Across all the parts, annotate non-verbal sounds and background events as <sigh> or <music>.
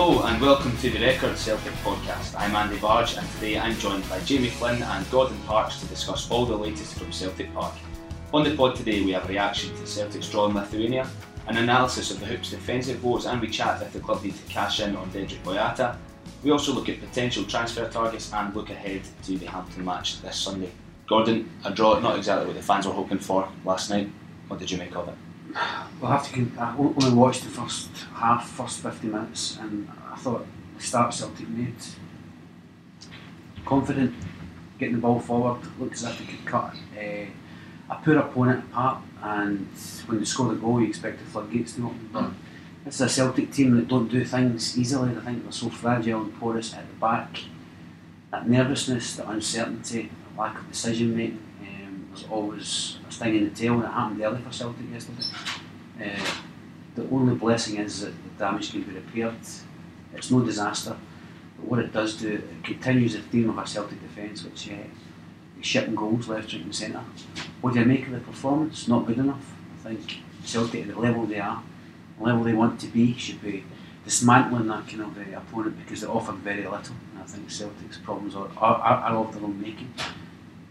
Hello and welcome to the Record Celtic podcast. I'm Andy Bargh and today I'm joined by Jamie Flynn and Gordon Parks to discuss all the latest from Celtic Park. On the pod today we have a reaction to Celtic's draw in Lithuania, an analysis of the Hoops defensive woes and we chat if the club need to cash in on Dedryck Boyata. We also look at potential transfer targets and look ahead to the Hampton match this Sunday. Gordon, a draw not exactly what the fans were hoping for last night. What did you make of it? Well, I have to. I only watched the first half, first fifty minutes, and I thought the start Celtic made confident, getting the ball forward, looked as if they could cut uh, a poor opponent apart. And when they score the goal, you expect the floodgates to open. But this is a Celtic team that don't do things easily. I think they're so fragile and porous at the back. That nervousness, that uncertainty, lack of decision making was always a sting in the tail, and it happened early for Celtic yesterday. Uh, the only blessing is that the damage can be repaired. It's no disaster, but what it does do, it continues the theme of our Celtic defence, which uh, is shipping goals left, right, and centre. What do you make of the performance? Not good enough. I think Celtic, at the level they are, the level they want to be, should be dismantling that kind of uh, opponent because they offered very little. And I think Celtic's problems are, are, are of their own making.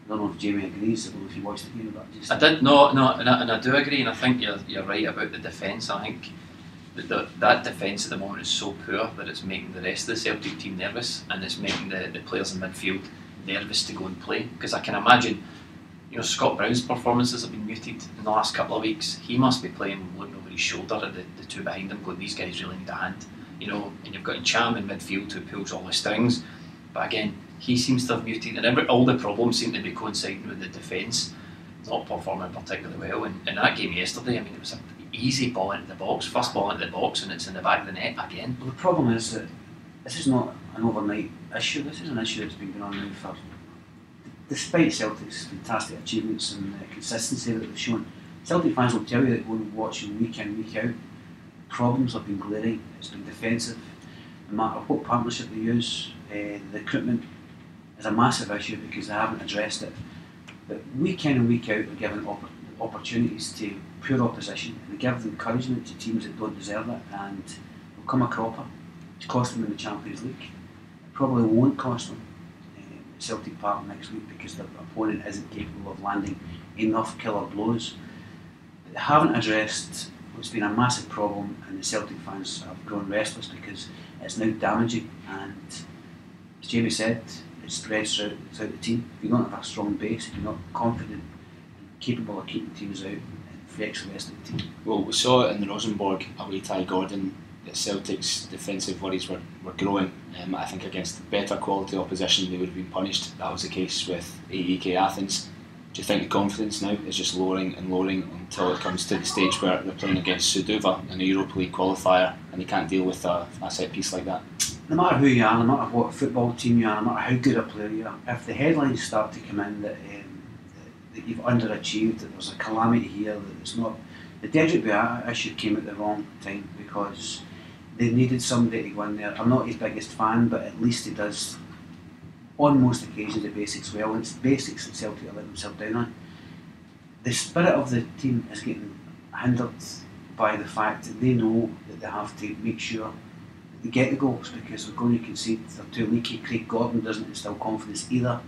I don't know if Jamie agrees. I don't know if you watched the game, but just I did no, no, and I, and I do agree, and I think you're, you're right about the defence. I think that the, that defence at the moment is so poor that it's making the rest of the Celtic team nervous, and it's making the, the players in midfield nervous to go and play. Because I can imagine, you know, Scott Brown's performances have been muted in the last couple of weeks. He must be playing looking over his shoulder at the, the two behind him, going, these guys really need a hand. You know, and you've got Ntcham in midfield who pulls all the strings, but again, he seems to have muted, and all the problems seem to be coinciding with the defence not performing particularly well. And in that game yesterday, I mean, it was an easy ball into the box, first ball into the box, and it's in the back of the net again. Well, the problem is that this is not an overnight issue. This is an issue that's been going on now for, despite Celtic's fantastic achievements and uh, consistency that they've shown. Celtic fans will tell you that going watching week in, week out, problems have been glaring. It's been defensive. No matter what partnership they use, uh, the recruitment is a massive issue because they haven't addressed it. But week in and week out, they're given opp- opportunities to poor opposition they give encouragement to teams that don't deserve it and will come a cropper to cost them in the Champions League. It probably won't cost them uh, Celtic Park next week because their opponent isn't capable of landing enough killer blows. But they haven't addressed what's been a massive problem and the Celtic fans have grown restless because it's now damaging and as Jamie said, spreads throughout, throughout the team. If you don't have a strong base, if you're not confident and capable of keeping teams out, it affects the rest of the team. Well, we saw it in the Rosenborg away tie Gordon that Celtic's defensive worries were, were growing. Um, I think against better quality opposition they would have been punished. That was the case with AEK Athens. Do you think the confidence now is just lowering and lowering until it comes to the stage where they're playing against Suduva in a Europa League qualifier and they can't deal with a, a set piece like that? No matter who you are, no matter what football team you are, no matter how good a player you are, if the headlines start to come in that, um, that, you've underachieved, that there's a calamity here, that it's not. The Dedryck Boyata issue came at the wrong time because they needed somebody to go in there. I'm not his biggest fan, but at least he does, on most occasions, the basics well. It's basics that Celtic letting themselves down on. The spirit of the team is getting hindered by the fact that they know that they have to make sure they get the goals because they're going to concede. They're too leaky. Craig Gordon doesn't instill confidence either.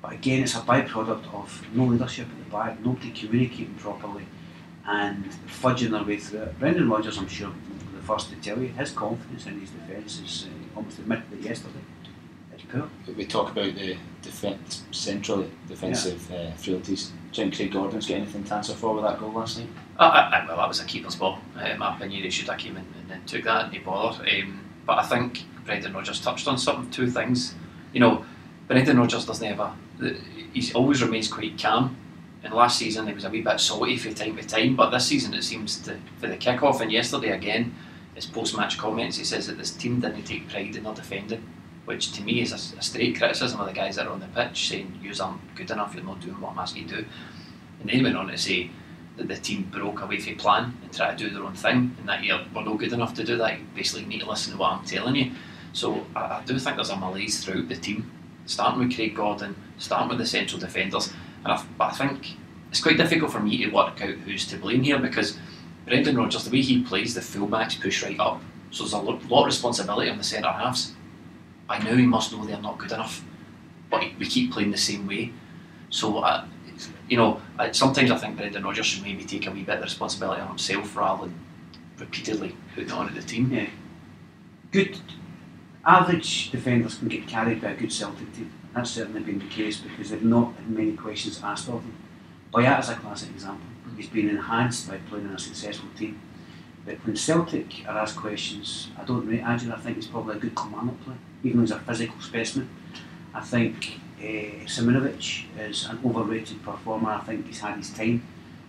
But again, it's a byproduct of no leadership at the back, nobody communicating properly, and fudging their way through it. Brendan Rodgers, I'm sure, the first to tell you, his confidence in his defence is uh, almost admitted it yesterday. It's poor. We talk about the defence, centrally defensive uh, frailties. Do you think Craig Gordon's got anything to answer for with that goal last night? I, I, well, that was a keeper's ball. Uh, in my opinion, he should have came in and then took that and he bothered. Um, but I think Brendan Rodgers touched on something, two things. You know, Brendan Rodgers doesn't ever, he always remains quite calm. And last season he was a wee bit salty from time to time, but this season it seems to, for the kick-off and yesterday again, his post-match comments, he says that this team didn't take pride in their defending, which to me is a, a straight criticism of the guys that are on the pitch, saying you aren't good enough, you're not doing what I'm asking you to do. And then he went on to say that the team broke away from plan and tried to do their own thing, and that you're we're not good enough to do that. You basically need to listen to what I'm telling you. So I, I do think there's a malaise throughout the team, starting with Craig Gordon, starting with the central defenders, and I, I think it's quite difficult for me to work out who's to blame here because Brendan Rodgers, the way he plays, the fullbacks push right up, so there's a lot, lot of responsibility on the centre halves. I know he must know they're not good enough, but we keep playing the same way. So, uh, you know, sometimes I think Brendan Rodgers should maybe take a wee bit of responsibility on himself rather than repeatedly putting it on at the team. Yeah. Good average defenders can get carried by a good Celtic team. That's certainly been the case because they've not had many questions asked of them. Boyata is a classic example. He's been enhanced by playing in a successful team. But when Celtic are asked questions, I don't rate Ajer. I think he's probably a good commandment player, even he's a physical specimen. I think uh, Simunovic is an overrated performer. I think he's had his time.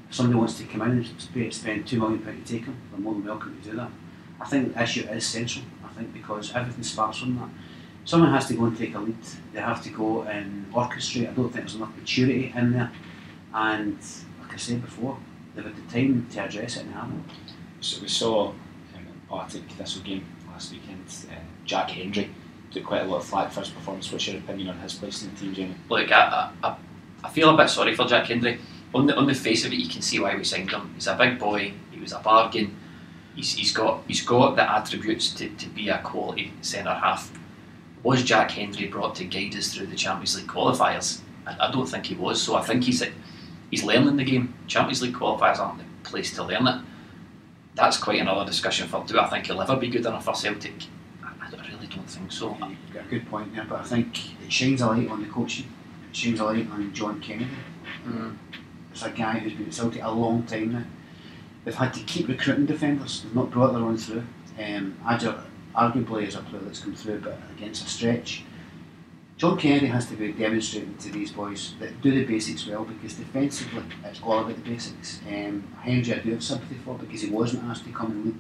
If somebody wants to come in and spend two million pound to take him, they're more than welcome to do that. I think the issue is central. I think because everything starts from that. Someone has to go and take a lead. They have to go and orchestrate. I don't think there's enough maturity in there. And like I said before, they've had the time to address it and haven't. So we saw um, Partick Thistle game last weekend. Uh, Jack Hendry took quite a lot of flack for his performance. What's your opinion on his place in the team, Jamie? Look, I, I, I feel a bit sorry for Jack Hendry. On the on the face of it, you can see why we signed him. He's a big boy. He was a bargain. He's, he's got he's got the attributes to, to be a quality centre half. Was Jack Hendry brought to guide us through the Champions League qualifiers? I, I don't think he was. So I think he's he's learning the game. Champions League qualifiers aren't the place to learn it. That's quite another discussion for do I think he'll ever be good enough for Celtic? I, really don't think so. You've got a good point there, but I think it shines a light on the coaching. It shines a light on John Kennedy. Mm. It's a guy who's been at Celtic a long time now. They've had to keep recruiting defenders. They've not brought their own through. Um, Ajer arguably is a player that's come through, but against a stretch. John Kennedy has to be demonstrating to these boys that do the basics well because defensively it's all about the basics. Um, Hendry I do have sympathy for because he wasn't asked to come and lead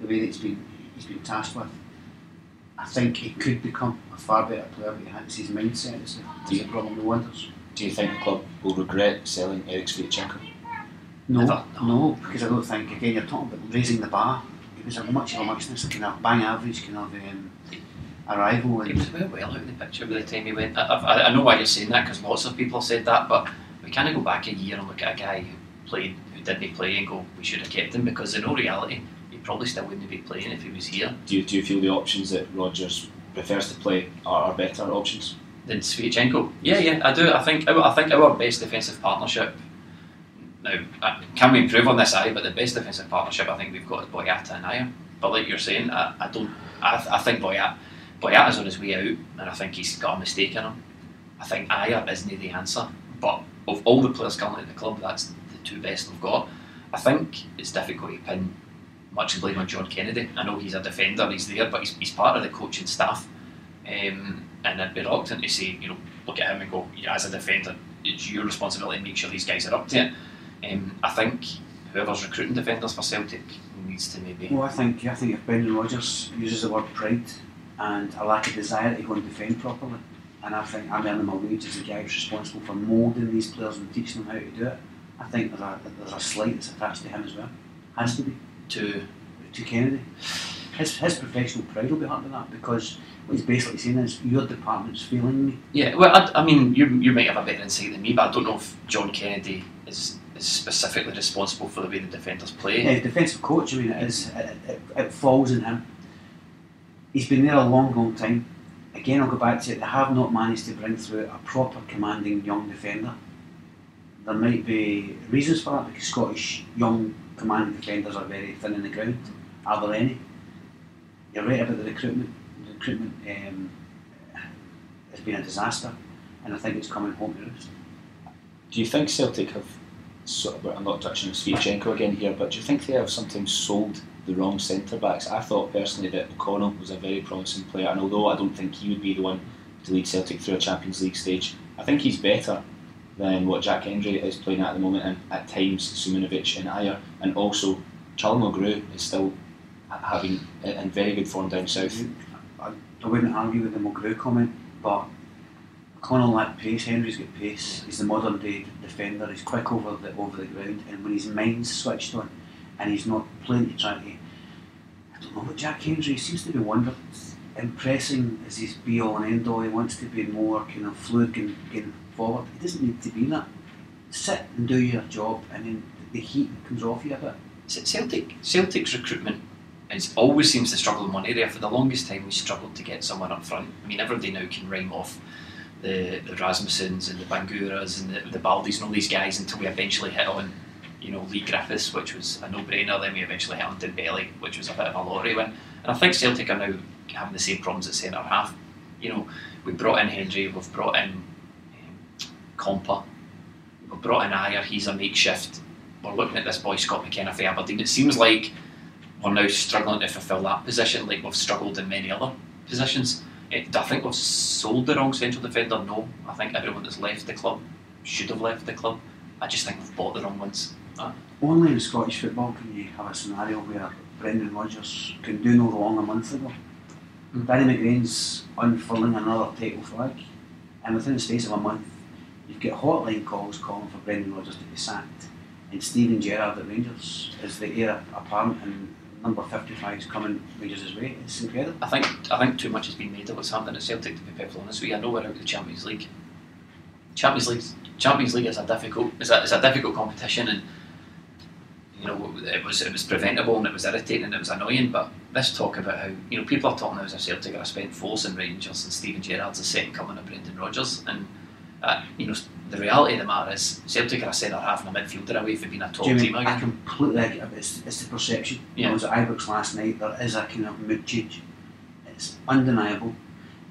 the way that he's been he's been tasked with. I think he could become a far better player, but he has his mindset is a problem with Wanderers. Do you think the club will regret selling Erik Sviatchenko? No, no, no, because I don't think again you're talking about raising the bar. He was a much of a muchness, kind of bang average, kind of um, arrival. he was well, well out of the picture by the time he went. I, I, I know why you're saying that because lots of people have said that, but we kind of go back a year and look at a guy who played, who didn't play, and go, we should have kept him because in all reality, he probably still wouldn't be playing if he was here. Do you, do you feel the options that Rodgers prefers to play are, better options? Than Sviatchenko? Yeah, yeah, I do. I think I think our best defensive partnership. Now, uh, can we improve on this? Aye, but the best defensive partnership I think we've got is Boyata and Ajer. But like you're saying, I, I don't. I, I think Boyata Boyata's on his way out, and I think he's got a mistake in him. I think Ajer isn't the answer, but of all the players currently at the club, that's the two best we've got. I think it's difficult to pin much blame on John Kennedy. I know he's a defender, he's there, but he's, he's part of the coaching staff. Um, and I'd be reluctant to say, you know, look at him and go, as a defender, it's your responsibility to make sure these guys are up to it. Um, I think whoever's recruiting defenders for Celtic needs to maybe. Well, I think I think if Brendan Rodgers uses the word pride and a lack of desire to go and defend properly. And I think I'm earning my wage as the guy who's responsible for moulding these players and teaching them how to do it. I think there's a there's a slight that's attached to him as well. Has to be. To to Kennedy. His, his professional pride will be hurt by that because what he's basically saying is your department's failing me. Yeah, well, I, I mean, you, you might have a better insight than me, but I don't know if John Kennedy is is specifically responsible for the way the defenders play. Yeah, defensive coach. I mean, it is it, it, it falls in him he's been there a long, long time. Again, I'll go back to it. They have not managed to bring through a proper commanding young defender. There might be reasons for that because Scottish young commanding defenders are very thin in the ground. Are there any? You're right about the recruitment. The recruitment. Um, has been a disaster, and I think it's coming home to roost. Do you think Celtic have, sort of, I'm not touching on Sviatchenko again here, but do you think they have sometimes sold the wrong centre backs? I thought personally that O'Connell was a very promising player, and although I don't think he would be the one to lead Celtic through a Champions League stage, I think he's better than what Jack Hendry is playing at the moment, and at times Simunovic and Ajer, and also Charlie Mulgrew is still having uh, in very good form down south. I, wouldn't argue with the Mulgrew comment, but O'Connell lacked pace. Hendry's got pace. He's the modern day defender. He's quick over the over the ground, and when his mind's switched on, and he's not playing to try to, I don't know. But Jack Hendry seems to be impressing as his be all and end all. He wants to be more kind of fluid and getting forward. He doesn't need to be that. Sit and do your job, and then the heat comes off you a bit. Celtic Celtic's recruitment is always seems to struggle in one area. For the longest time, we struggled to get someone up front. I mean, everybody now can rhyme off the the Rasmussens and the Banguras and the, the Baldys and all these guys until we eventually hit on, you know, Leigh Griffiths, which was a no-brainer. Then we eventually hit on Dembele, which was a bit of a lottery win. And I think Celtic are now having the same problems at centre half. You know, we brought in Hendry, we've brought in um, Compper, we've brought in Ajer. He's a makeshift. We're looking at this boy Scott McKenna for Aberdeen. It seems like we're now struggling to fulfil that position, like we've struggled in many other positions. It, I think we've sold the wrong central defender. No, I think everyone that's left the club should have left the club. I just think we've bought the wrong ones. Uh, Only in Scottish football can you have a scenario where Brendan Rodgers can do no wrong a month ago. Danny McGrain's unfurling another title flag, and within the space of a month, you've got hotline calls calling for Brendan Rodgers to be sacked, and Steven Gerrard at Rangers is the heir apparent, and number 55 is coming Rangers' way. It's incredible. I think I think too much has been made of what's happening at Celtic. To be perfectly honest with you, I know we're out of the Champions League. Champions League, Champions League is a difficult, it's a, it's a difficult competition, and you know it was it was preventable and it was irritating and it was annoying. But this talk about how you know people are talking now as a Celtic are a spent force in Rangers and Steven Gerrard's the second coming of Brendan Rodgers, and uh, you know the reality of the matter is Celtic are a centre half and a midfielder away from being a top Jamie, team I again. completely agree. It's, it's the perception. Yeah. I was at Ibrox last night. There is a kind of mood change. It's undeniable,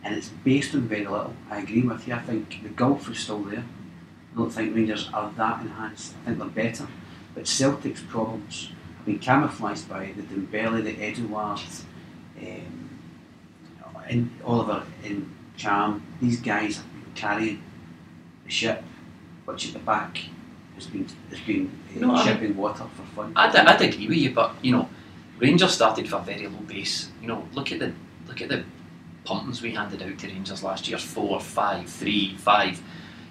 and it's based on very little. I agree with you. I think the gulf is still there. I don't think Rangers are that enhanced. I think they're better. But Celtic's problems been camouflaged by the Dembele, the Edouard, um, and Oliver and Charm. These guys have been carrying the ship, which at the back has been has been uh, No, I- shipping water for fun. I'd, I'd agree with you, but you know, Rangers started for a very low base. You know, look at the look at the pumpings we handed out to Rangers last year: four, five, three, five.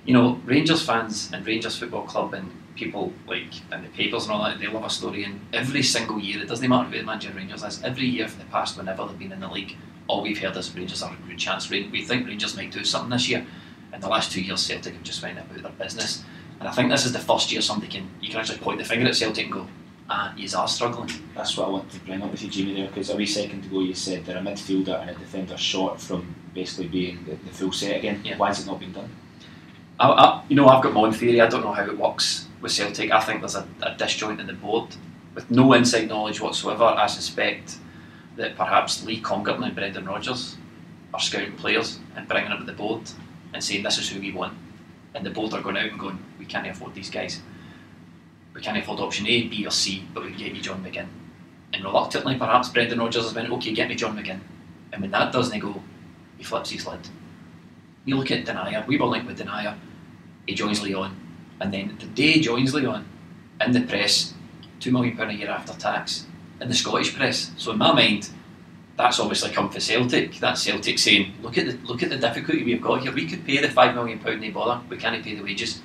You know, Rangers fans and Rangers Football Club and people like in the papers and all that, they love a story. And every single year, it doesn't matter who the manager of Rangers is. Every year for the past, whenever they've been in the league, all we've heard is Rangers are a good chance. We think Rangers might do something this year. In the last two years, Celtic have just found out about their business. And I think this is the first year somebody can you can actually point the finger at Celtic and go, ah, you are struggling. That's what I wanted to bring up with you, Jamie, there, because a wee second ago you said they're a midfielder and a defender short from basically being the, the full set again. Yeah. Why has it not been done? I, I, you know, I've got my own theory. I don't know how it works with Celtic. I think there's a, a disjoint in the board. With no inside knowledge whatsoever, I suspect that perhaps Lee Congerton and Brendan Rodgers are scouting players and bringing them to the board and saying this is who we want. And the board are going out and going, we can't afford these guys. We can't afford option A, B, or C, but we can get you John McGinn. And reluctantly, perhaps Brendan Rodgers has been, okay, get me John McGinn. And when that doesn't go, he flips his lid. You look at Denayer, we were linked with Denayer, he joins Lyon, and then the day joins Lyon, in the press, £2 million a year after tax, in the Scottish press. So in my mind, that's obviously come for Celtic. That's Celtic saying, look at the look at the difficulty we've got here. We could pay the five million pound they bother. We can't pay the wages.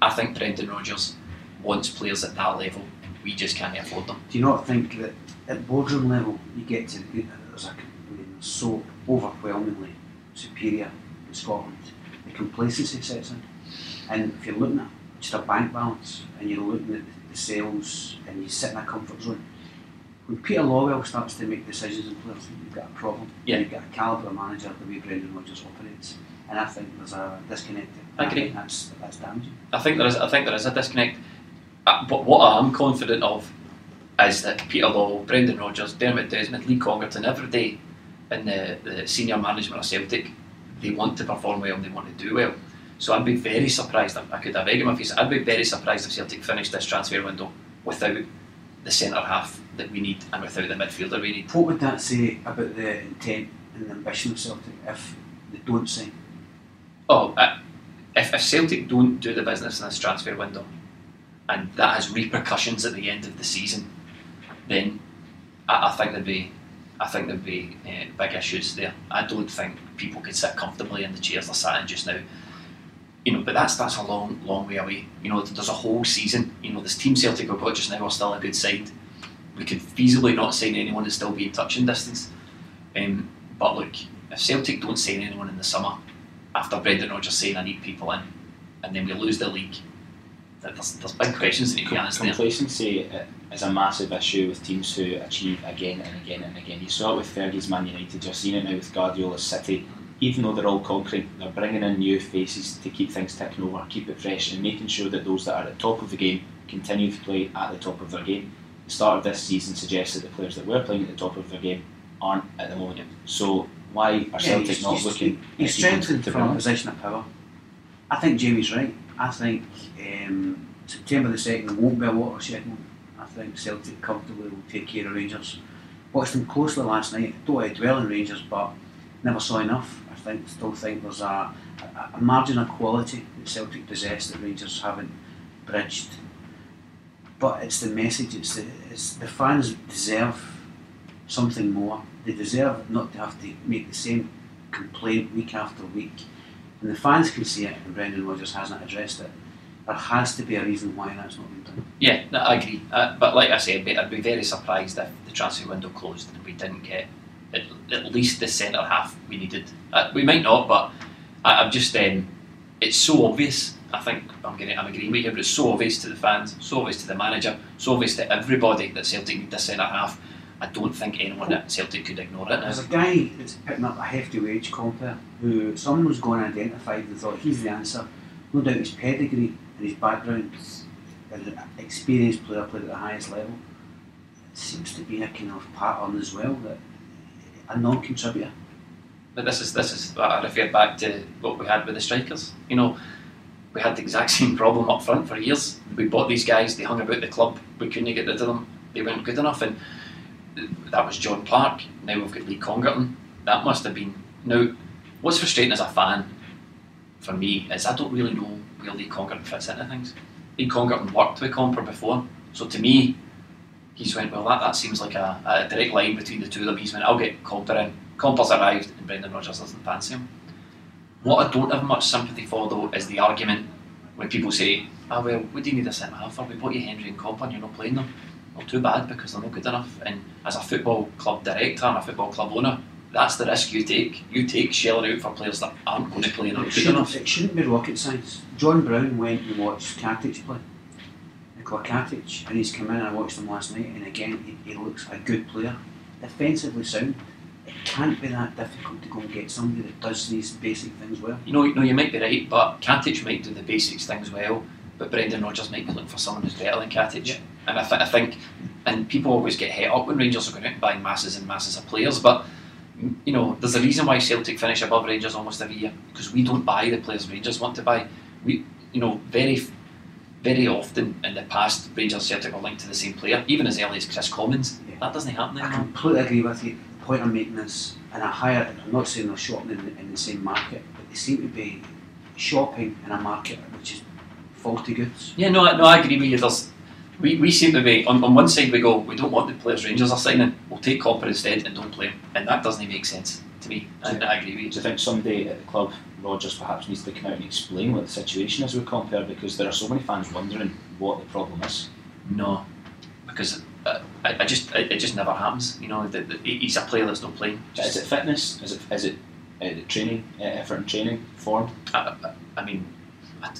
I think Brendan Rodgers wants players at that level, we just can't afford them. Do you not think that at boardroom level you get to there's a, so overwhelmingly superior in Scotland, the complacency sets in, and if you're looking at just a bank balance and you're looking at the sales and you sit in a comfort zone, when Peter Lawwell starts to make decisions in players, you've got a problem. Yeah. You've got a calibre manager the way Brendan Rodgers operates, and I think there's a disconnect. I agree. think that's that's damaging. I think there is. I think there is a disconnect. Uh, but what I'm confident of is that Peter Lawwell, Brendan Rodgers, Dermot Desmond, Lee Congerton, every day in the, the senior management of Celtic they want to perform well and they want to do well. So I'd be very surprised. I could have egg in my face. I'd be very surprised if Celtic finished this transfer window without the centre half that we need and without the midfielder we need. What would that say about the intent and the ambition of Celtic if they don't sign? Oh, if, if Celtic don't do the business in this transfer window, and that has repercussions at the end of the season, then I, I think there'd be, I think there'd be uh, big issues there. I don't think people could sit comfortably in the chairs they're sat in just now. You know, but that's that's a long, long way away. You know, there's a whole season. You know, this team Celtic have got just now are still a good side. We could feasibly not sign anyone and still be in touching distance. Um, but look, if Celtic don't sign anyone in the summer, after Brendan Rodgers saying I need people in, and then we lose the league, there's, there's big questions that need to be answered. Complacency is a massive issue with teams who achieve again and again and again. You saw it with Fergie's Man United, you're seeing it now with Guardiola's City. Even though they're all conquering, they're bringing in new faces to keep things ticking over, keep it fresh, and making sure that those that are at the top of the game continue to play at the top of their game. The start of this season suggests that the players that were playing at the top of their game aren't at the moment. So why are Celtic yeah, not looking? He's strengthened from a position of power. I think Jamie's right. I think um, September the second won't be a watershed moment. I think Celtic comfortably will take care of Rangers. Watched them closely last night. Don't want to dwell on Rangers, but never saw enough. Think still think there's a, a, a margin of quality that Celtic possess that Rangers haven't bridged. But it's the message. It's the it's the fans deserve something more. They deserve not to have to make the same complaint week after week. And the fans can see it, and Brendan Rodgers hasn't addressed it. There has to be a reason why that's not been done. Yeah, no, I agree. Uh, but like I said, I'd be very surprised if the transfer window closed and we didn't get at, at least the centre half we needed. Uh, we might not, but I, am just um, it's so obvious. I think I'm getting, I'm agreeing with you, but it's so obvious to the fans, so obvious to the manager, so obvious to everybody that Celtic need the centre half. I don't think anyone at Celtic could ignore it. Now. There's a guy that's picking up a hefty wage Compper who someone was going to identify and thought he's the answer. No doubt his pedigree and his background as an experienced player, played at the highest level. It seems to be a kind of pattern as well that a non-contributor. But this is this is I refer back to what we had with the strikers. You know, we had the exact <laughs> same problem up front for years. We bought these guys, they hung about the club, we couldn't get rid of them, they weren't good enough and that was John Clark. Now we've got Lee Congerton. That must have been. Now, what's frustrating as a fan for me is I don't really know where Lee Congerton fits into things. Lee Congerton worked with Compper before, so to me, he's went, well, that, that seems like a, a direct line between the two of them. He's went, I'll get Compper in. Compper's arrived, and Brendan Rodgers doesn't fancy him. What I don't have much sympathy for, though, is the argument when people say, ah, oh, well, what do you need a centre half for? We bought you Hendry and Compper and you're not playing them well, too bad because they're not good enough. And as a football club director and a football club owner, that's the risk you take. You take shelling out for players that aren't going to play and are good enough. It shouldn't be rocket science. John Brown went and watched Katic play. Nikola Katic, and he's come in I watched him last night, and again, he, he looks a good player. Defensively sound. It can't be that difficult to go and get somebody that does these basic things well. You know, you know, you might be right, but Katic might do the basics things well, but Brendan Rodgers might be looking for someone who's better than Katic. Yeah. And I, th- I think, and people always get het up when Rangers are going out and buying masses and masses of players, but you know, there's a reason why Celtic finish above Rangers almost every year because we don't buy the players Rangers want to buy. We, you know, very, very often in the past, Rangers Celtic are linked to the same player, even as early as Kris Commons. Yeah. That doesn't happen anymore. I completely agree with you. The point I'm making is, and I hire, I'm not saying they're shopping in, in the same market, but they seem to be shopping in a market which is faulty goods. Yeah, no, no, I agree with you. There's we, we seem to be on, on one side we go we don't want the players Rangers are signing we'll take Compper instead and don't play him and that doesn't make sense to me and I agree with you. Do you think someday at the club Rodgers perhaps needs to come out and explain what the situation is with Compper because there are so many fans wondering what the problem is? No, because uh, I, I just it, it, just never happens. You know, the, the, he's a player that's not playing. Just, is it fitness? Is it is it uh, training uh, effort and training form? I, I, I mean,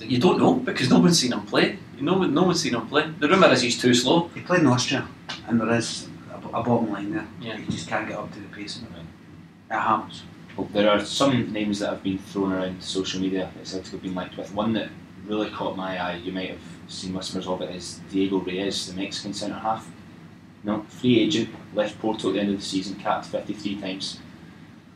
you don't know because no one's seen him play. No, one, no one's seen him play. The rumour is he's too slow. He played in Austria, and there is a, a bottom line there. Yeah. He just can't get up to the pace of it. Happens. Well, there are some names that have been thrown around social media that Celtic have been linked with. One that really caught my eye, you might have seen whispers of it, is Diego Reyes, the Mexican centre half. No, free agent, left Porto at the end of the season, capped 53 times.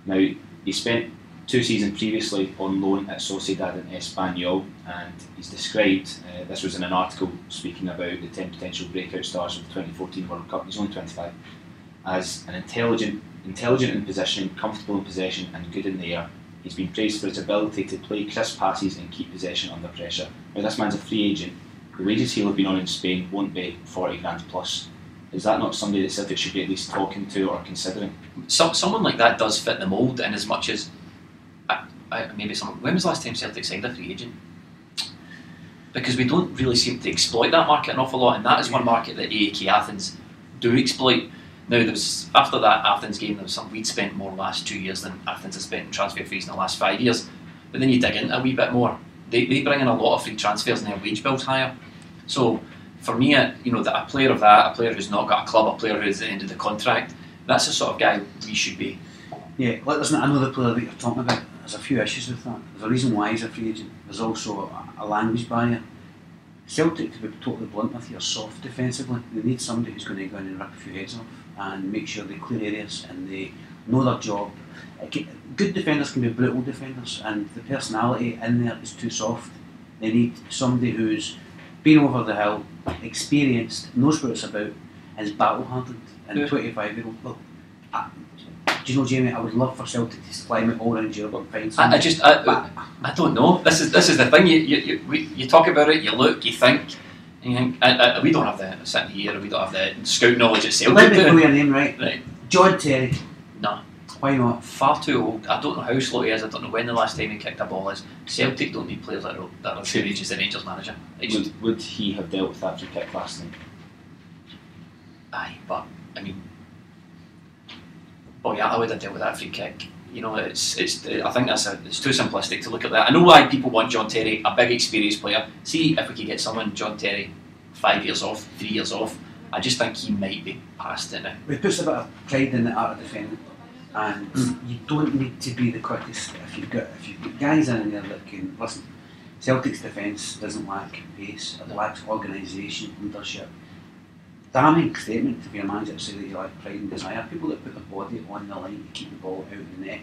Now, he spent two seasons previously on loan at Sociedad and Espanyol, and he's described uh, this was in an article speaking about the 10 potential breakout stars of the 2014 World Cup. He's only 25 as an intelligent, intelligent in positioning, comfortable in possession, and good in the air. He's been praised for his ability to play crisp passes and keep possession under pressure. Now, this man's a free agent. The wages he'll have been on in Spain won't be 40 grand plus. Is that not somebody that Celtic should be at least talking to or considering? Some, someone like that does fit the mould in as much as I, I, maybe someone. When was the last time Celtic signed a free agent? Because we don't really seem to exploit that market an awful lot, and that is one market that AEK Athens do exploit. Now, there was after that Athens game, there was some we'd spent more last two years than Athens has spent in transfer fees in the last five years. But then you dig in a wee bit more. They, they bring in a lot of free transfers and their wage bill's higher. So for me, you know, that a player of that, a player who's not got a club, a player who's at the end of the contract, that's the sort of guy we should be. Yeah, like there's another player that you're talking about. There's a few issues with that. There's a reason why he's a free agent. There's also a, a language barrier. Celtic, to be totally blunt with you, are soft defensively. They need somebody who's going to go in and rip a few heads off and make sure they clear areas and they know their job. Good defenders can be brutal defenders, and the personality in there is too soft. They need somebody who's been over the hill, experienced, knows what it's about, and is battle hardened. And Yeah. 25 year old, well, I, do you know, Jamie? I would love for Celtic to fly me all around Europe and find I, I just, I, I don't know. This is this is the thing. You you, you, we, you talk about it, you look, you think, you think. I, I, we don't have the sitting here. We don't have the scout knowledge at Celtic. let me do know your name right. Right. John Terry. No. Why not? Far too old. I don't know how slow he is. I don't know when the last time he kicked a ball is. Celtic don't need players that are that are same age as the Rangers manager. They Would, would he have dealt with that free kick last night? aye, but I mean, oh yeah, I would have dealt with that free kick. You know, it's it's. I think that's a, it's too simplistic to look at that. I know why people want John Terry, a big experienced player. See if we could get someone John Terry, five years off, three years off. I just think he might be past it now. It puts a bit of pride in the art of defending, and hmm. you don't need to be the quickest. If you've got if you've got guys in there that can listen, Celtic's defence doesn't lack pace. It lacks organisation, leadership. Damning statement to be a manager to say that you lack pride and desire. People that put their body on the line to keep the ball out of the net.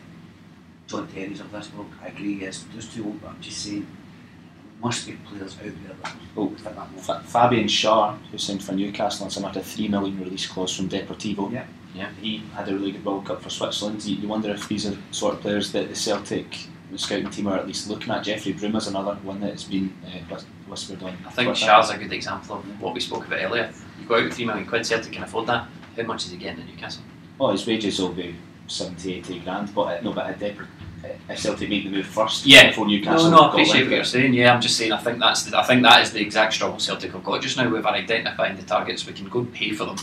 John Terry's of this world. I agree. Yes, just too old. But I'm just saying, there must be players out there that Oh, fit that mold. Fabian Schär, who signed for Newcastle on some at a three million release clause from Deportivo. Yeah. Yeah. He had a really good World Cup for Switzerland. You, you wonder if these are the sort of players that the Celtic the scouting team are at least looking at. Jeffrey Broom is another one that has been uh, whispered on. I think Twitter. Schär's a good example of what we spoke about earlier. You go out with three million quid, Celtic can afford that. How much is he getting at Newcastle? Oh, his wages will be 70, 80 grand, but uh, no, but at Depor- uh, if Celtic make the move first Yeah. before Newcastle. No, no, I appreciate what you're saying. Yeah, I'm just saying. I think that's the, I think that is the exact struggle Celtic have got just now. We've identifying the targets. We can go and pay for them,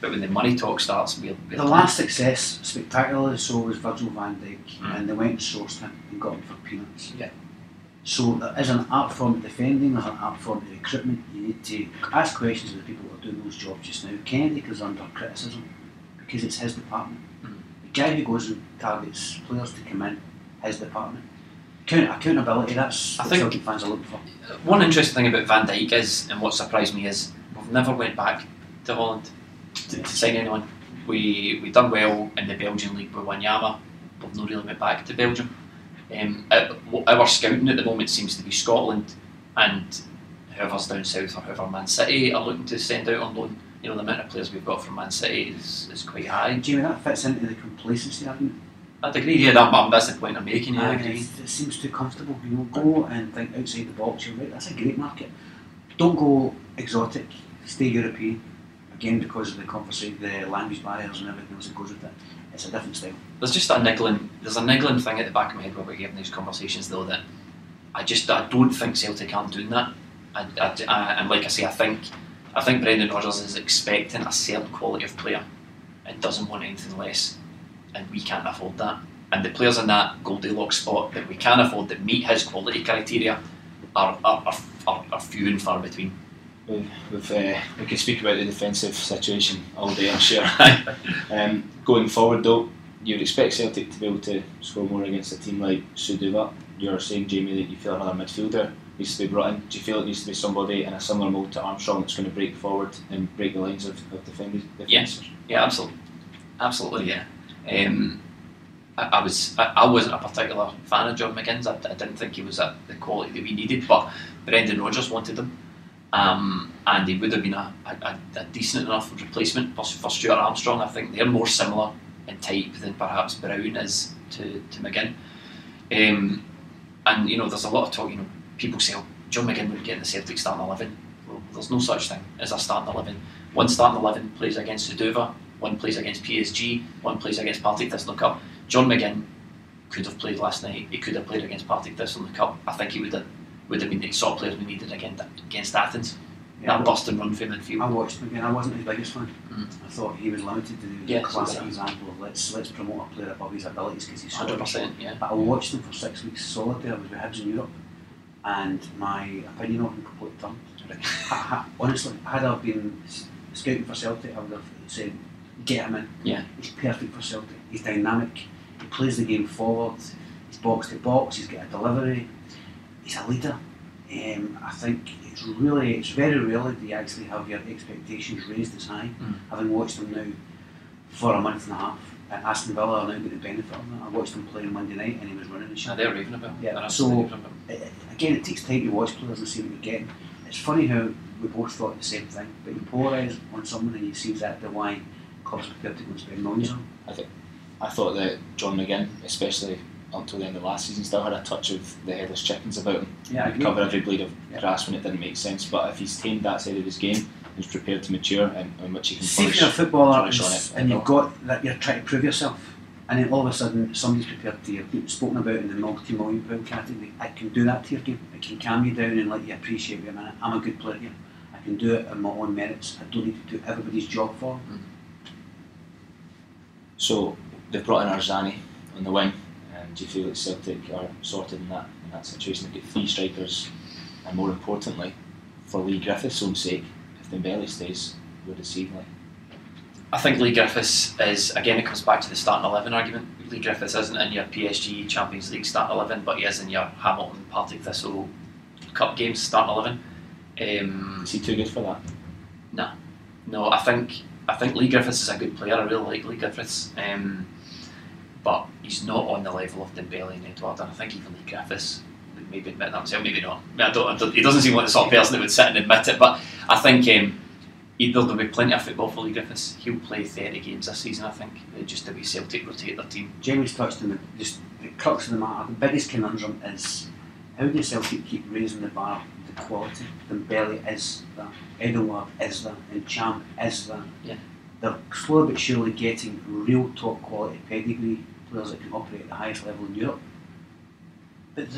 but when the money talk starts, we're, we're The last success, spectacularly so, was Virgil van Dijk, Mm. and they went and sourced him and got him for peanuts. Yeah. So there is an art form of defending, there's an art form of recruitment. You need to ask questions of the people who are doing those jobs just now. Kennedy is under criticism because it's his department. Mm. The guy who goes and targets players to come in, his department. Account- accountability, that's I what think- Celtic fans are looking for. One interesting thing about Van Dijk is, and what surprised me is, we've never went back to Holland to, to sign anyone. We we done well in the Belgian league with Wanyama. We've not really went back to Belgium. Um, our scouting at the moment seems to be Scotland and whoever's down south or whoever Man City are looking to send out on loan. You know the amount of players we've got from Man City is, is quite high. Jamie, that fits into the complacency argument. I'd agree. Yeah, that, that's the point I'm making. Yeah, I agree. It, it seems too comfortable. You know, go and think outside the box. You're right. That's a great market. Don't go exotic. Stay European. Again, because of the conversation, the language barriers and everything else that goes with it. It's a different style. there's just a niggling there's a niggling thing at the back of my head while we're having these conversations though that I just I don't think Celtic aren't doing that. I, I, and like I say I think I think Brendan Rodgers is expecting a certain quality of player and doesn't want anything less and we can't afford that. And the players in that Goldilocks spot that we can afford that meet his quality criteria are, are, are, are few and far between We've, uh, we could speak about the defensive situation all day, I'm sure. <laughs> um, going forward, though, you would expect Celtic to be able to score more against a team like Suduva. You're saying, Jamie, that you feel another midfielder needs to be brought in. Do you feel it needs to be somebody in a similar mould to Armstrong that's going to break forward and break the lines of, of defenders? Yeah. Yeah, absolutely, absolutely, yeah. Um, I, I was I, I wasn't a particular fan of John McGinn. I, I didn't think he was at the quality that we needed, but Brendan Rodgers wanted him. Um, and he would have been a, a, a decent enough replacement for, Stuart Armstrong. I think they're more similar in type than perhaps Brown is to, to McGinn. Um, and you know, there's a lot of talk. You know, people say, "Oh, John McGinn would get in the Celtic starting eleven." Well, there's no such thing as a starting eleven. One starting eleven plays against Suduva, one plays against PSG, one plays against Partick Thistle Cup. John McGinn could have played last night. He could have played against Partick Thistle in the Cup. I think he would have would have been the extra players we needed against against Athens. Yeah, that bust and run from I watched him again. I wasn't his biggest fan. Mm. I thought he was limited to do Yeah, the classic example of let's let's promote a player above his abilities because he's so Hundred percent, yeah. But I watched him for six weeks solid there. I was with Hibs in Europe, and my opinion of him completely turned. <laughs> Honestly, had I been scouting for Celtic, I would have said, get him in. Yeah. He's perfect for Celtic. He's dynamic. He plays the game forward. He's box to box. He's got a delivery. He's a leader. Um, I think it's really, it's very rarely do you actually have your expectations raised as high. Mm. Having watched him now for a month and a half, and Aston Villa are now going to benefit from that. I watched him play on Monday night and he was running the No, show. they're raving about. him. Yeah, They're so- absolutely about. him. Uh, Again, it takes time to watch players and see what you're getting. It's funny how we both thought the same thing, but you polarise on someone and you see exactly why clubs are prepared to go and spend millions on. I thought that John McGinn, especially up till the end of last season, still had a touch of the headless chickens about him. Yeah, I cover every blade of Yeah. grass when it didn't make sense. But if he's tamed that side of his game, he's prepared to mature and in which he can See if you're a footballer on and, it. and you've got that you're trying to prove yourself, and then all of a sudden somebody's prepared to be spoken about in the multi-million pound category. I can do that to your game. I can calm you down and let you appreciate. Wait a minute, I'm a good player here. I can do it on my own merits. I don't need to do everybody's job for. me. Mm. So they've brought in Arzani on the wing. And do you feel that Celtic are sorted in that in that situation? They've got three strikers, and more importantly, for Leigh Griffiths' own sake, if Dembele stays, where does he lie? I think Leigh Griffiths is again. It comes back to the starting eleven argument. Leigh Griffiths isn't in your PSG Champions League starting eleven, but he is in your Hamilton Partick Thistle Cup games starting eleven. Um, Is he too good for that? no, no I think I think Leigh Griffiths is a good player. I really like Leigh Griffiths, um, but he's not on the level of Dembele and Edouard. And I think even Leigh Griffiths would maybe admit that himself. Maybe not. I, don't, I don't. He doesn't seem like the sort of person that would sit and admit it. But I think um, he, there'll be plenty of football for Leigh Griffiths. He'll play thirty games this season. I think uh, just the way Celtic rotate their team. Jamie's touched on the just the crux of the matter. The biggest conundrum is how do Celtic keep raising the bar, the quality? Dembele is that, Edouard is that, and Champ is that. Yeah. They're slowly but surely getting real top quality pedigree players that can operate at the highest level in Europe. But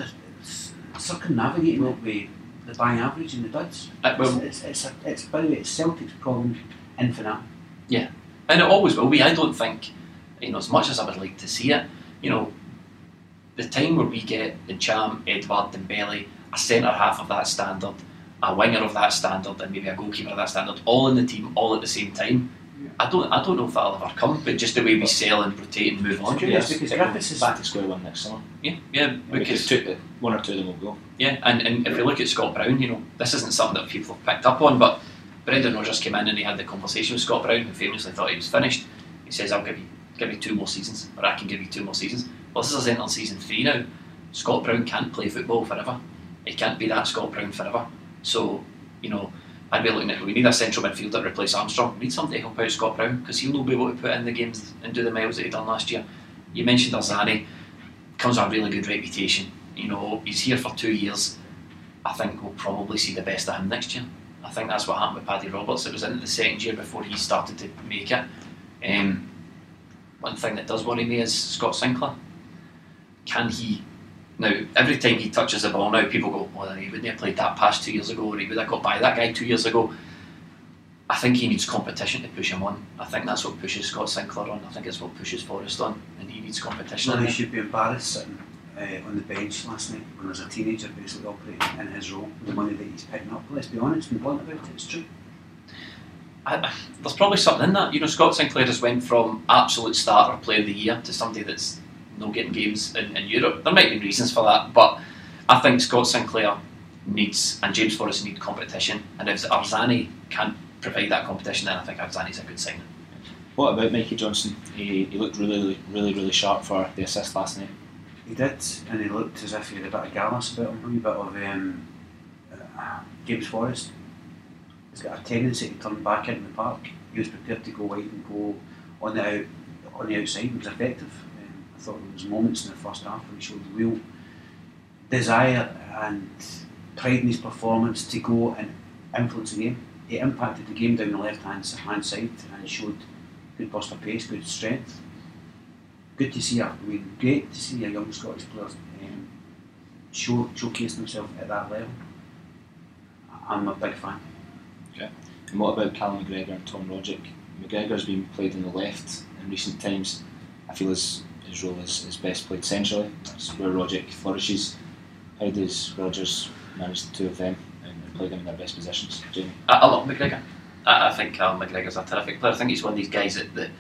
circumnavigating it with the bang average and the duds. Uh, well, it's, it's, it's, a, it's by the way, it's Celtic's problem infinite. Yeah, and it always will be. I don't think, you know, as much as I would like to see it, you know, the time where we get the Ntcham, Edouard, Dembele, a centre half of that standard, a winger of that standard, and maybe a goalkeeper of that standard, all in the team, all at the same time. I don't, I don't know if that'll ever come, but just the way we sell and rotate and move on. Yes, because it'll Griffiths is- back to square one next summer. Yeah, yeah, Because because two, one or two of them will go. Yeah, and, and if we look at Scott Brown, you know, this isn't something that people have picked up on, but Brendan Rodgers came in and he had the conversation with Scott Brown, who famously thought he was finished. He says, I'll give you give you two more seasons, or I can give you two more seasons. Well, this is entering season three now. Scott Brown can't play football forever. He can't be that Scott Brown forever. So, you know, I'd be looking at we need a central midfielder to replace Armstrong. We need somebody to help out Scott Brown because he'll not be able to put in the games and do the miles that he done last year. You mentioned Arzani, comes with a really good reputation. You know, he's here for two years. I think we'll probably see the best of him next year. I think that's what happened with Paddy Roberts. It was into the second year before he started to make it. Um, one thing that does worry me is Scott Sinclair. Can he? Now, every time he touches the ball now, people go, well, he wouldn't have played that pass two years ago, or he would have got by that guy two years ago. I think he needs competition to push him on. I think that's what pushes Scott Sinclair on. I think it's what pushes Forrest on, and he needs competition. Well, he should be embarrassed sitting uh, on the bench last night when there's a teenager basically operating in his role, the money that he's picking up. Let's be honest and blunt about it, it's true. I, there's probably something in that. You know, Scott Sinclair just went from absolute starter player of the year to somebody that's no getting games in, in Europe. There might be reasons for that, but I think Scott Sinclair needs and James Forrest need competition. And if Arzani can't provide that competition, then I think Arzani's a good signing. What about Mikey Johnston? He, he looked really, really, really sharp for the assist last night. He did, and he looked as if he had a bit of gallus about him, a wee bit of um, uh, James Forrest. He's got a tendency to turn back into the park. He was prepared to go wide and go on the out, on the outside. He was effective. Thought there was moments in the first half when he showed real desire and pride in his performance to go and influence the game. He impacted the game down the left hand side and showed good burst of pace, good strength. Good to see a, I mean, great to see a young Scottish player um, show showcase himself at that level. I'm a big fan. And what about Callum McGregor and Tom Rogic? McGregor's been played on the left in recent times. I feel his, his role is, is best played centrally. That's where Rogic flourishes. How does Rodgers manage the two of them and play them in their best positions? Jamie? I, I love McGregor. I, I think Callum McGregor's a terrific player. I think he's one of these guys that, that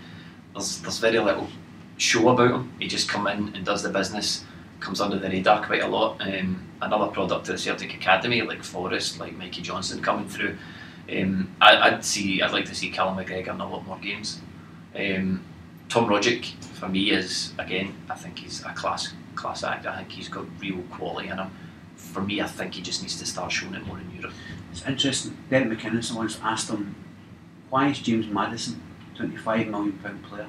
there's, there's very little show about him. He just come in and does the business, comes under the radar quite a lot. Um, another product of the Celtic Academy, like Forrest, like Mikey Johnston coming through. Um, I, I'd see. I'd like to see Callum McGregor in a lot more games. Um, Tom Rogic for me is again. I think he's a class class act. I think he's got real quality in him. For me, I think he just needs to start showing it more in Europe. It's interesting. Derek McInnes once asked him, why is James Maddison £25 million player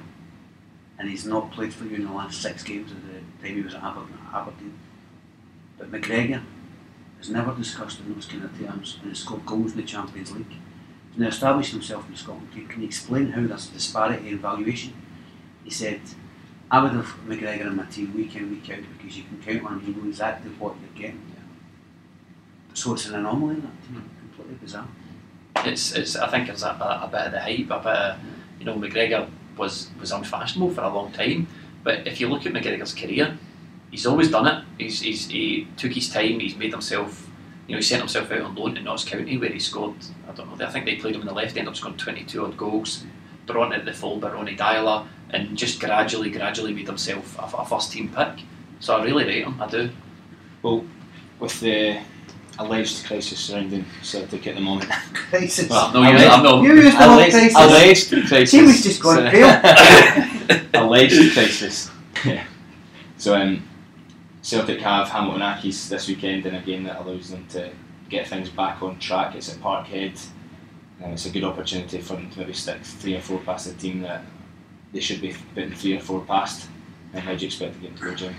and he's not played for you in the last six games of the time he was at Aberdeen? But McGregor is never discussed in those kind of terms and has scored goals in the Champions League. He's now established himself in Scotland. Can you explain how there's a disparity in valuation? He said, I would have McGregor in my team week in, week out because you can count on him, you know exactly what you're getting. So it's an anomaly in that team, hmm. completely bizarre. it's, it's I think it's a, a, a bit of the hype, a bit of, you know, McGregor was, was unfashionable for a long time, but if you look at McGregor's career, he's always done it. He's, he's, he took his time, he's made himself, you know, he sent himself out on loan to Notts County where he scored, I don't know, I think they played him in the left, ended up scoring 22 odd goals, brought in at the full by Ronny Deila, and just gradually, gradually made himself a, a first team pick. So I really rate him, I do. Well, with the alleged crisis surrounding Celtic at the moment. <laughs> Crisis. Well, no, you're I'm not. You used the word alleged, crisis. alleged crisis. He was just going pale. <laughs> alleged <laughs> crisis. Yeah. So um, Celtic have Hamilton Accies this weekend in a game that allows them to get things back on track. It's at Parkhead, and it's a good opportunity for them to maybe stick three or four past a team that they should be putting three or four past. And how do you expect the game to go, Jim?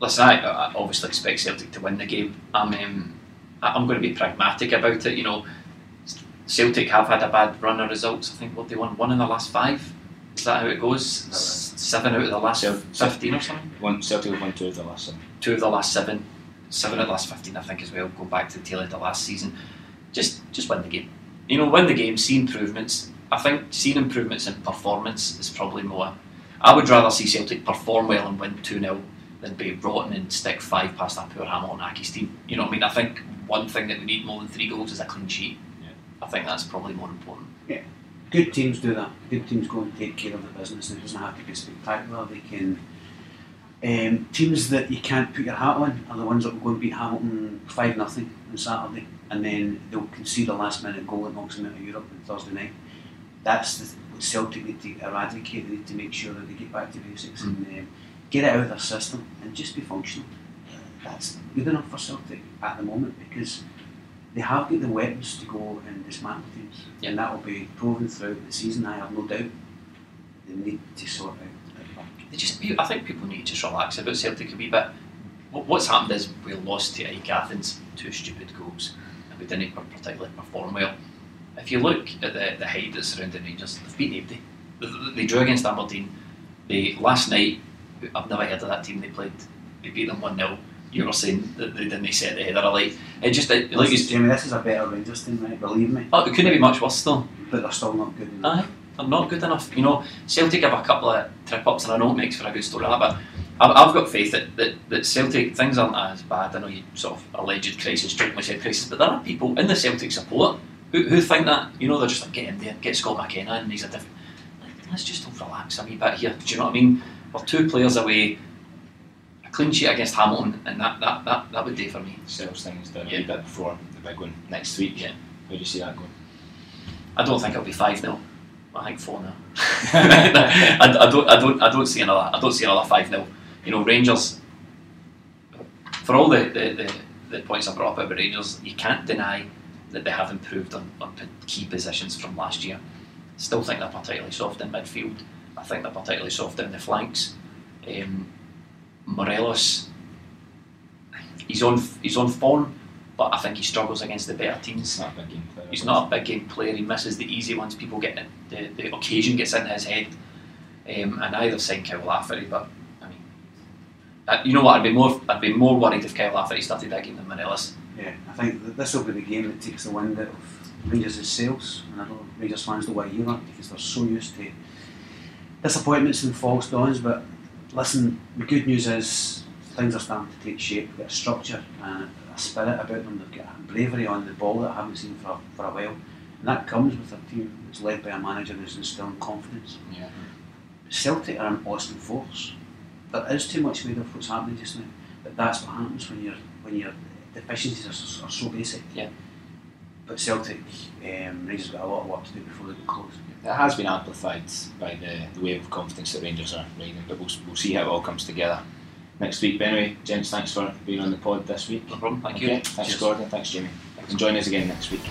Listen, I, I obviously expect Celtic to win the game. I'm, um, I'm going to be pragmatic about it. You know, Celtic have had a bad run of results. I think what they won one in the last five. Is that how it goes? Seven out of the last fifteen or something. One Celtic have won two of the last seven. Two of the last seven, seven of the last fifteen. I think as well. Go back to the tail end of last season. Just just win the game. You know, win the game. See improvements. I think seeing improvements in performance is probably more. I would rather see Celtic perform well and win two 0 than be rotten and stick five past that poor Hamilton Accies team. You know what I mean? I think one thing that we need more than three goals is a clean sheet. Yeah. I think that's probably more important. Yeah. Good teams do that. Good teams go and take care of the business. It doesn't have to be spectacular. They can. Um, teams that you can't put your hat on are the ones that will go and beat Hamilton five nothing on Saturday, and then they'll concede a last minute goal that knocks them out of Europe on Thursday night. That's the, what Celtic need to eradicate. They need to make sure that they get back to basics and um, get it out of their system and just be functional. That's good enough for Celtic at the moment because they have got the weapons to go and dismantle teams, and that will be proven throughout the season. I have no doubt. They need to sort out at the back. They just, I think people need to just relax about Celtic a wee bit. What's happened is we lost to AEK Athens, two stupid goals, and we didn't particularly perform well. If you look at the, the hype that's surrounding Rangers, they've beaten Aberdeen. They, they- drew against Aberdeen. They last night, I've never heard of that team they played. They beat them one 0 You were saying that they didn't set the header alight. It just it, like you, Jamie, this is a better Rangers team, right? Believe me. oh, it couldn't be much worse though. But they're still not good enough. Aye, they're not good enough. You know, Celtic have a couple of trip ups, and I know it makes for a good story, that, but I've, I've got faith that, that, that Celtic things aren't as bad. I know you sort of alleged crisis, jokingly said crisis, but there are people in the Celtic support who, who think that you know they're just like get in there, get Scott McKenna, and he's a different. Like, let's just relax a wee bit here. Do you know what I mean? We're two players away. A clean sheet against Hamilton, and that that, that, that would do for me. Settles things down a Yeah. wee bit before the big one next week. Yeah. How do you see that going? I don't think it'll be five 0 I think four 0 <laughs> <laughs> I, I don't, I don't, I don't see another, I don't see another five 0 You know, Rangers. For all the, the, the, the points I brought up about Rangers, you can't deny that they have improved on, on key positions from last year. Still think they're particularly soft in midfield. I think they're particularly soft in the flanks. Um, Morelos, he's on he's on form, but I think he struggles against the better teams. He's not a big game player. He's not a big game player. He misses the easy ones. People get in, the the occasion gets into his head. Um, and either sign Kyle Lafferty, but I mean, uh, you know what? I'd be more I'd be more worried if Kyle Lafferty started that game than Morelos. Yeah, I think that this will be the game that takes the wind out of Rangers' sails, and I don't know Rangers fans don't want to hear that because they're so used to disappointments and false dawns. But listen, the good news is things are starting to take shape. They've got a structure and a spirit about them. They've got a bravery on the ball that I haven't seen for, for a while, and that comes with a team that's led by a manager who's instilling confidence. Yeah. Celtic are an Austin force. There is too much made of what's happening just now, but that's what happens when your when your deficiencies are, are so basic. Yeah. But Celtic, um, Rangers got a lot of work to do before they get close. It has been amplified by the, the wave of confidence that Rangers are riding, but we'll, we'll see how it all comes together next week. But anyway, gents, thanks for being on the pod this week. No problem. Thank okay, you. Thanks, Cheers. Gordon. Thanks, Jamie. And join us again next week.